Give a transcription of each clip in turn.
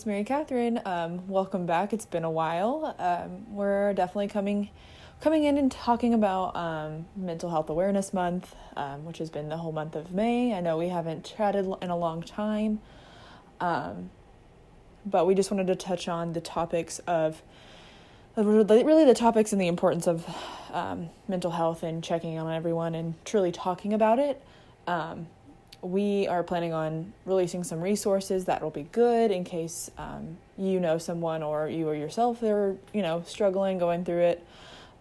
It's Mary Catherine. Um, welcome back. It's been a while. Um, we're definitely coming coming in and talking about um, Mental Health Awareness Month, um, which has been the whole month of May. I know we haven't chatted in a long time, um, but we just wanted to touch on the topics of really the topics and the importance of um, mental health and checking on everyone and truly talking about it we are planning on releasing some resources that will be good in case um, you know someone or you or yourself are you know struggling going through it.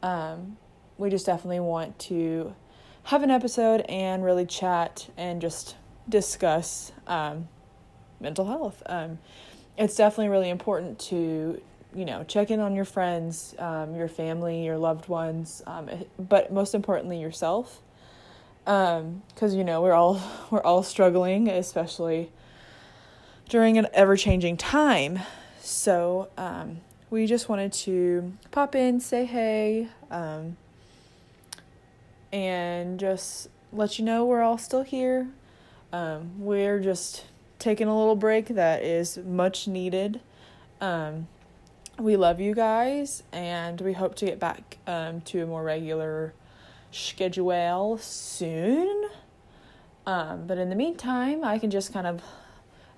Um, we just definitely want to have an episode and really chat and just discuss um, mental health. Um, it's definitely really important to you know check in on your friends um, your family your loved ones um, but most importantly yourself because um, you know we're all we're all struggling, especially during an ever changing time. So um, we just wanted to pop in, say hey, um, and just let you know we're all still here. Um, we're just taking a little break that is much needed. Um, we love you guys, and we hope to get back um, to a more regular schedule soon. Um, but in the meantime, I can just kind of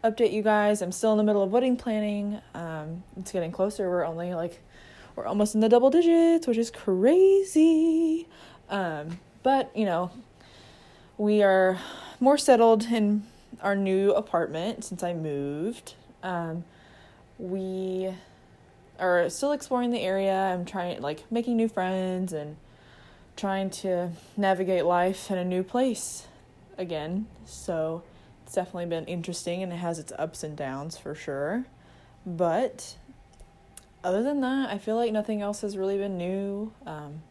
update you guys. I'm still in the middle of wedding planning. Um, it's getting closer. We're only like, we're almost in the double digits, which is crazy. Um, but, you know, we are more settled in our new apartment since I moved. Um, we are still exploring the area. I'm trying, like, making new friends and trying to navigate life in a new place again. So it's definitely been interesting and it has its ups and downs for sure. But other than that, I feel like nothing else has really been new um,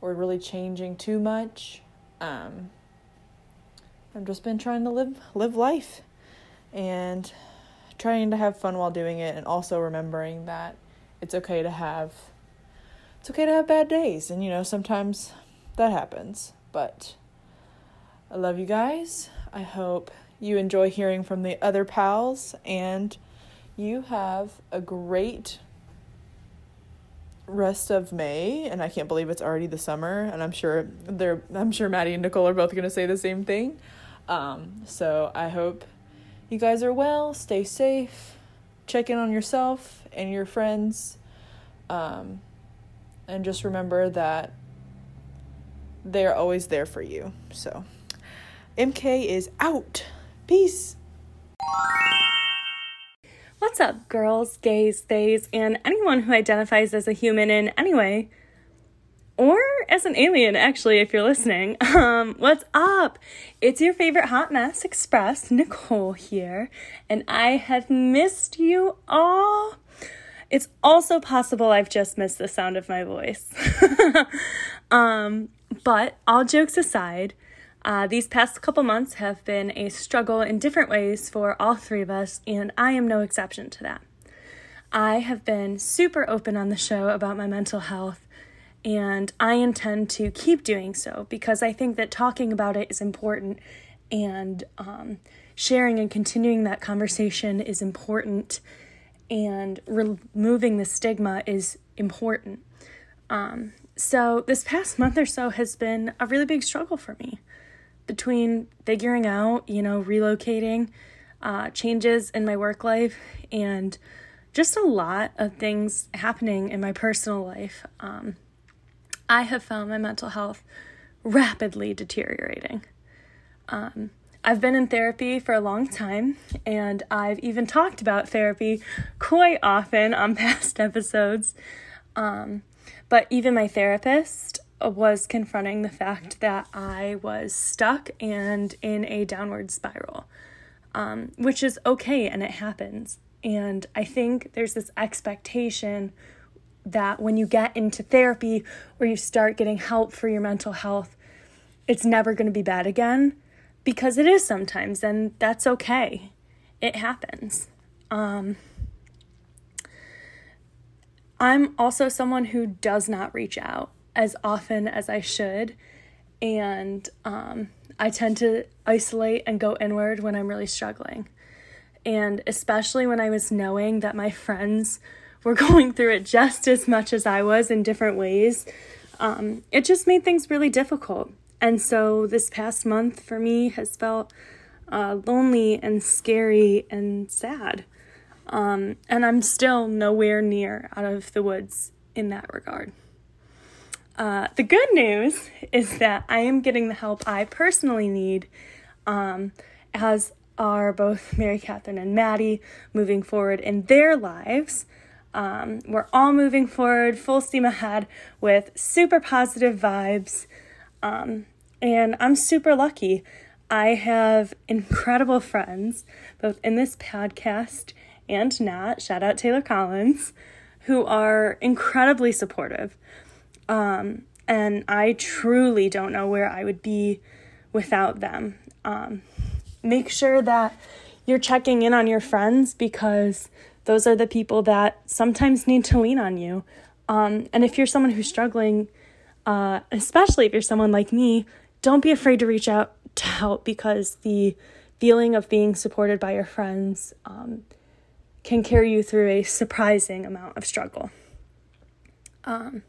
or really changing too much. Um, I've just been trying to live live life and trying to have fun while doing it and also remembering that it's okay to have it's okay to have bad days, and you know, sometimes that happens. But I love you guys. I hope you enjoy hearing from the other pals, and you have a great rest of May, and I can't believe it's already the summer, and I'm sure they're I'm sure Maddie and Nicole are both gonna say the same thing. Um, so I hope you guys are well, stay safe, check in on yourself and your friends. Um, and just remember that they're always there for you. So, MK is out. Peace. What's up, girls, gays, theys, and anyone who identifies as a human in any way? Or as an alien, actually, if you're listening. Um, what's up? It's your favorite hot mess express, Nicole here, and I have missed you all it's also possible I've just missed the sound of my voice. um, but all jokes aside, uh, these past couple months have been a struggle in different ways for all three of us, and I am no exception to that. I have been super open on the show about my mental health, and I intend to keep doing so because I think that talking about it is important and um, sharing and continuing that conversation is important and removing the stigma is important. Um, so, this past month or so has been a really big struggle for me between figuring out, you know, relocating, uh, changes in my work life, and just a lot of things happening in my personal life. Um, I have found my mental health rapidly deteriorating. Um, I've been in therapy for a long time, and I've even talked about therapy quite often on past episodes. Um, but even my therapist was confronting the fact that I was stuck and in a downward spiral, um, which is okay and it happens. And I think there's this expectation that when you get into therapy or you start getting help for your mental health, it's never going to be bad again because it is sometimes, and that's okay. It happens. Um, I'm also someone who does not reach out as often as I should, and um, I tend to isolate and go inward when I'm really struggling. And especially when I was knowing that my friends were going through it just as much as I was in different ways, um, it just made things really difficult. And so this past month for me has felt uh, lonely and scary and sad. Um, and I'm still nowhere near out of the woods in that regard. Uh, the good news is that I am getting the help I personally need, um, as are both Mary Catherine and Maddie moving forward in their lives. Um, we're all moving forward full steam ahead with super positive vibes. Um, and I'm super lucky. I have incredible friends, both in this podcast and not. Shout out Taylor Collins, who are incredibly supportive. Um, and I truly don't know where I would be without them. Um, make sure that you're checking in on your friends because those are the people that sometimes need to lean on you. Um, and if you're someone who's struggling, uh, especially if you're someone like me, don't be afraid to reach out to help because the feeling of being supported by your friends um, can carry you through a surprising amount of struggle. Um,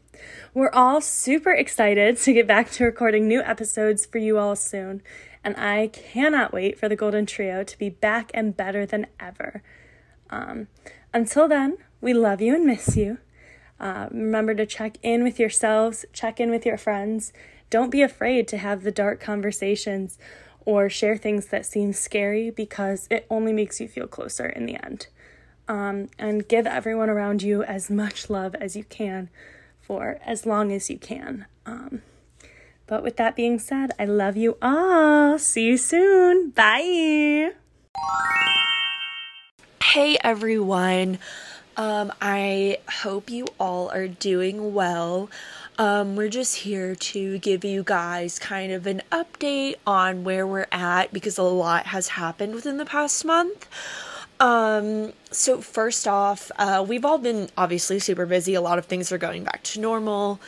we're all super excited to get back to recording new episodes for you all soon, and I cannot wait for the Golden Trio to be back and better than ever. Um, until then, we love you and miss you. Uh, remember to check in with yourselves, check in with your friends. Don't be afraid to have the dark conversations or share things that seem scary because it only makes you feel closer in the end um, and give everyone around you as much love as you can for as long as you can. Um, but with that being said, I love you all. See you soon. Bye. Hey everyone. Um, I hope you all are doing well. Um, we're just here to give you guys kind of an update on where we're at because a lot has happened within the past month. Um, so first off, uh, we've all been obviously super busy. A lot of things are going back to normal.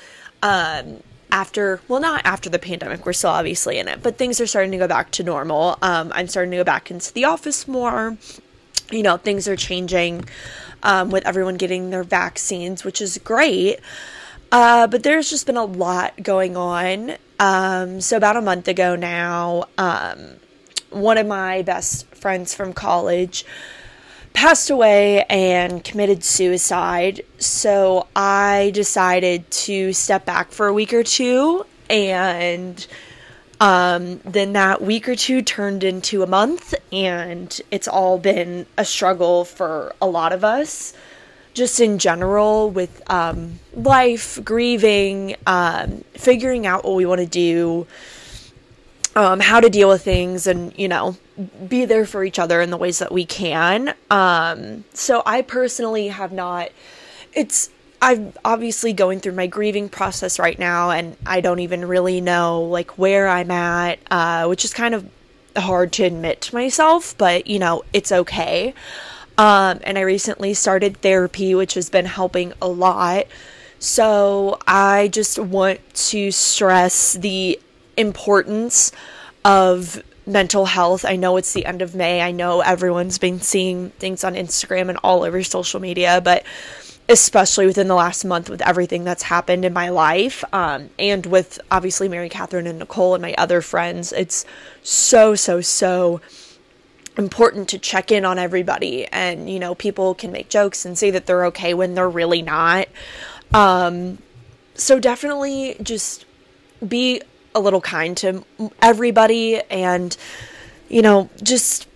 Um, after, well, not after the pandemic, we're still obviously in it, but things are starting to go back to normal. Um, I'm starting to go back into the office more. You know, things are changing um, with everyone getting their vaccines, which is great. Uh, but there's just been a lot going on. Um, so about a month ago now, um, one of my best friends from college passed away and committed suicide. So I decided to step back for a week or two. And um, then that week or two turned into a month. And it's all been a struggle for a lot of us, just in general, with um, life, grieving, um, figuring out what we want to do. Um, how to deal with things and you know be there for each other in the ways that we can. Um, so I personally have not. It's I'm obviously going through my grieving process right now, and I don't even really know like where I'm at, uh, which is kind of hard to admit to myself, but you know it's okay. Um, and I recently started therapy, which has been helping a lot. So I just want to stress the importance of mental health. I know it's the end of May. I know everyone's been seeing things on Instagram and all over social media, but especially within the last month with everything that's happened in my life um, and with obviously Mary Catherine and Nicole and my other friends, it's so, so, so important to check in on everybody. And, you know, people can make jokes and say that they're okay when they're really not. Um, so definitely just be a little kind to everybody and you know just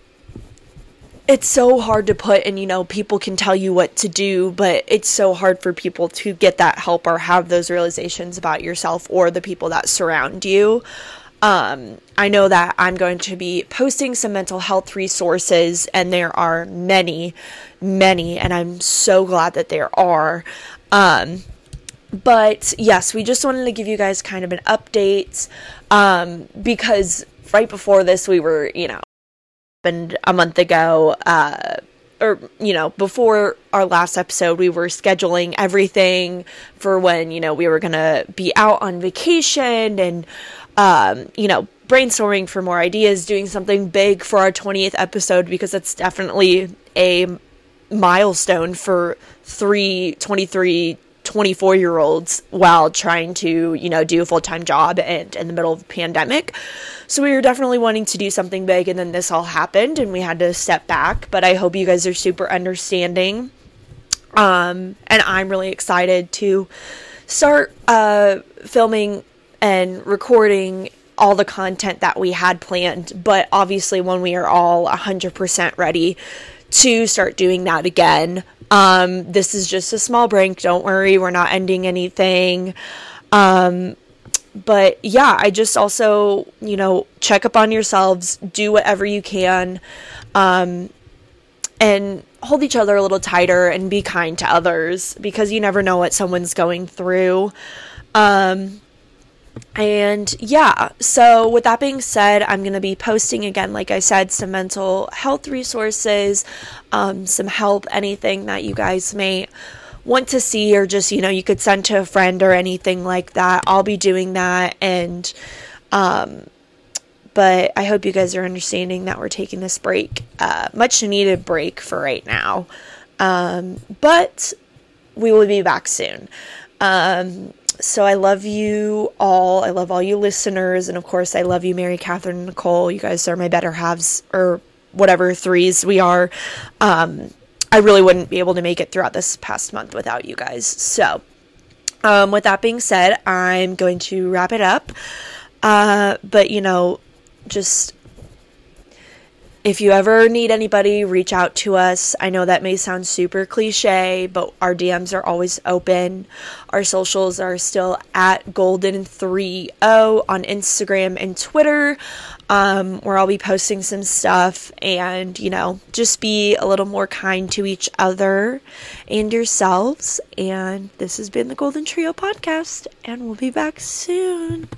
it's so hard to put and you know people can tell you what to do but it's so hard for people to get that help or have those realizations about yourself or the people that surround you um, i know that i'm going to be posting some mental health resources and there are many many and i'm so glad that there are. Um, but yes, we just wanted to give you guys kind of an update um, because right before this, we were, you know, happened a month ago, uh, or, you know, before our last episode, we were scheduling everything for when, you know, we were going to be out on vacation and, um, you know, brainstorming for more ideas, doing something big for our 20th episode because that's definitely a milestone for three 23 24 year olds while trying to you know do a full-time job and in the middle of a pandemic. So we were definitely wanting to do something big and then this all happened and we had to step back. But i hope you guys are super understanding um and i'm really excited to start uh filming and recording all the content that we had planned but obviously when we are all 100% ready to start doing that again um, this is just a small break. Don't worry, we're not ending anything. Um, but yeah, I just also, you know, check up on yourselves, do whatever you can, um, and hold each other a little tighter and be kind to others because you never know what someone's going through. Um, and yeah, so with that being said, I'm going to be posting again, like I said, some mental health resources, um, some help, anything that you guys may want to see, or just, you know, you could send to a friend or anything like that. I'll be doing that. And, um, but I hope you guys are understanding that we're taking this break, uh, much needed break for right now. Um, but we will be back soon. Um, so I love you all. I love all you listeners. And of course, I love you, Mary Catherine Nicole. You guys are my better halves, or whatever threes we are. Um, I really wouldn't be able to make it throughout this past month without you guys. So, um, with that being said, I'm going to wrap it up. Uh, but, you know, just if you ever need anybody, reach out to us. I know that may sound super cliche, but our DMs are always open. Our socials are still at golden30 on Instagram and Twitter, um, where I'll be posting some stuff and, you know, just be a little more kind to each other and yourselves. And this has been the Golden Trio podcast, and we'll be back soon.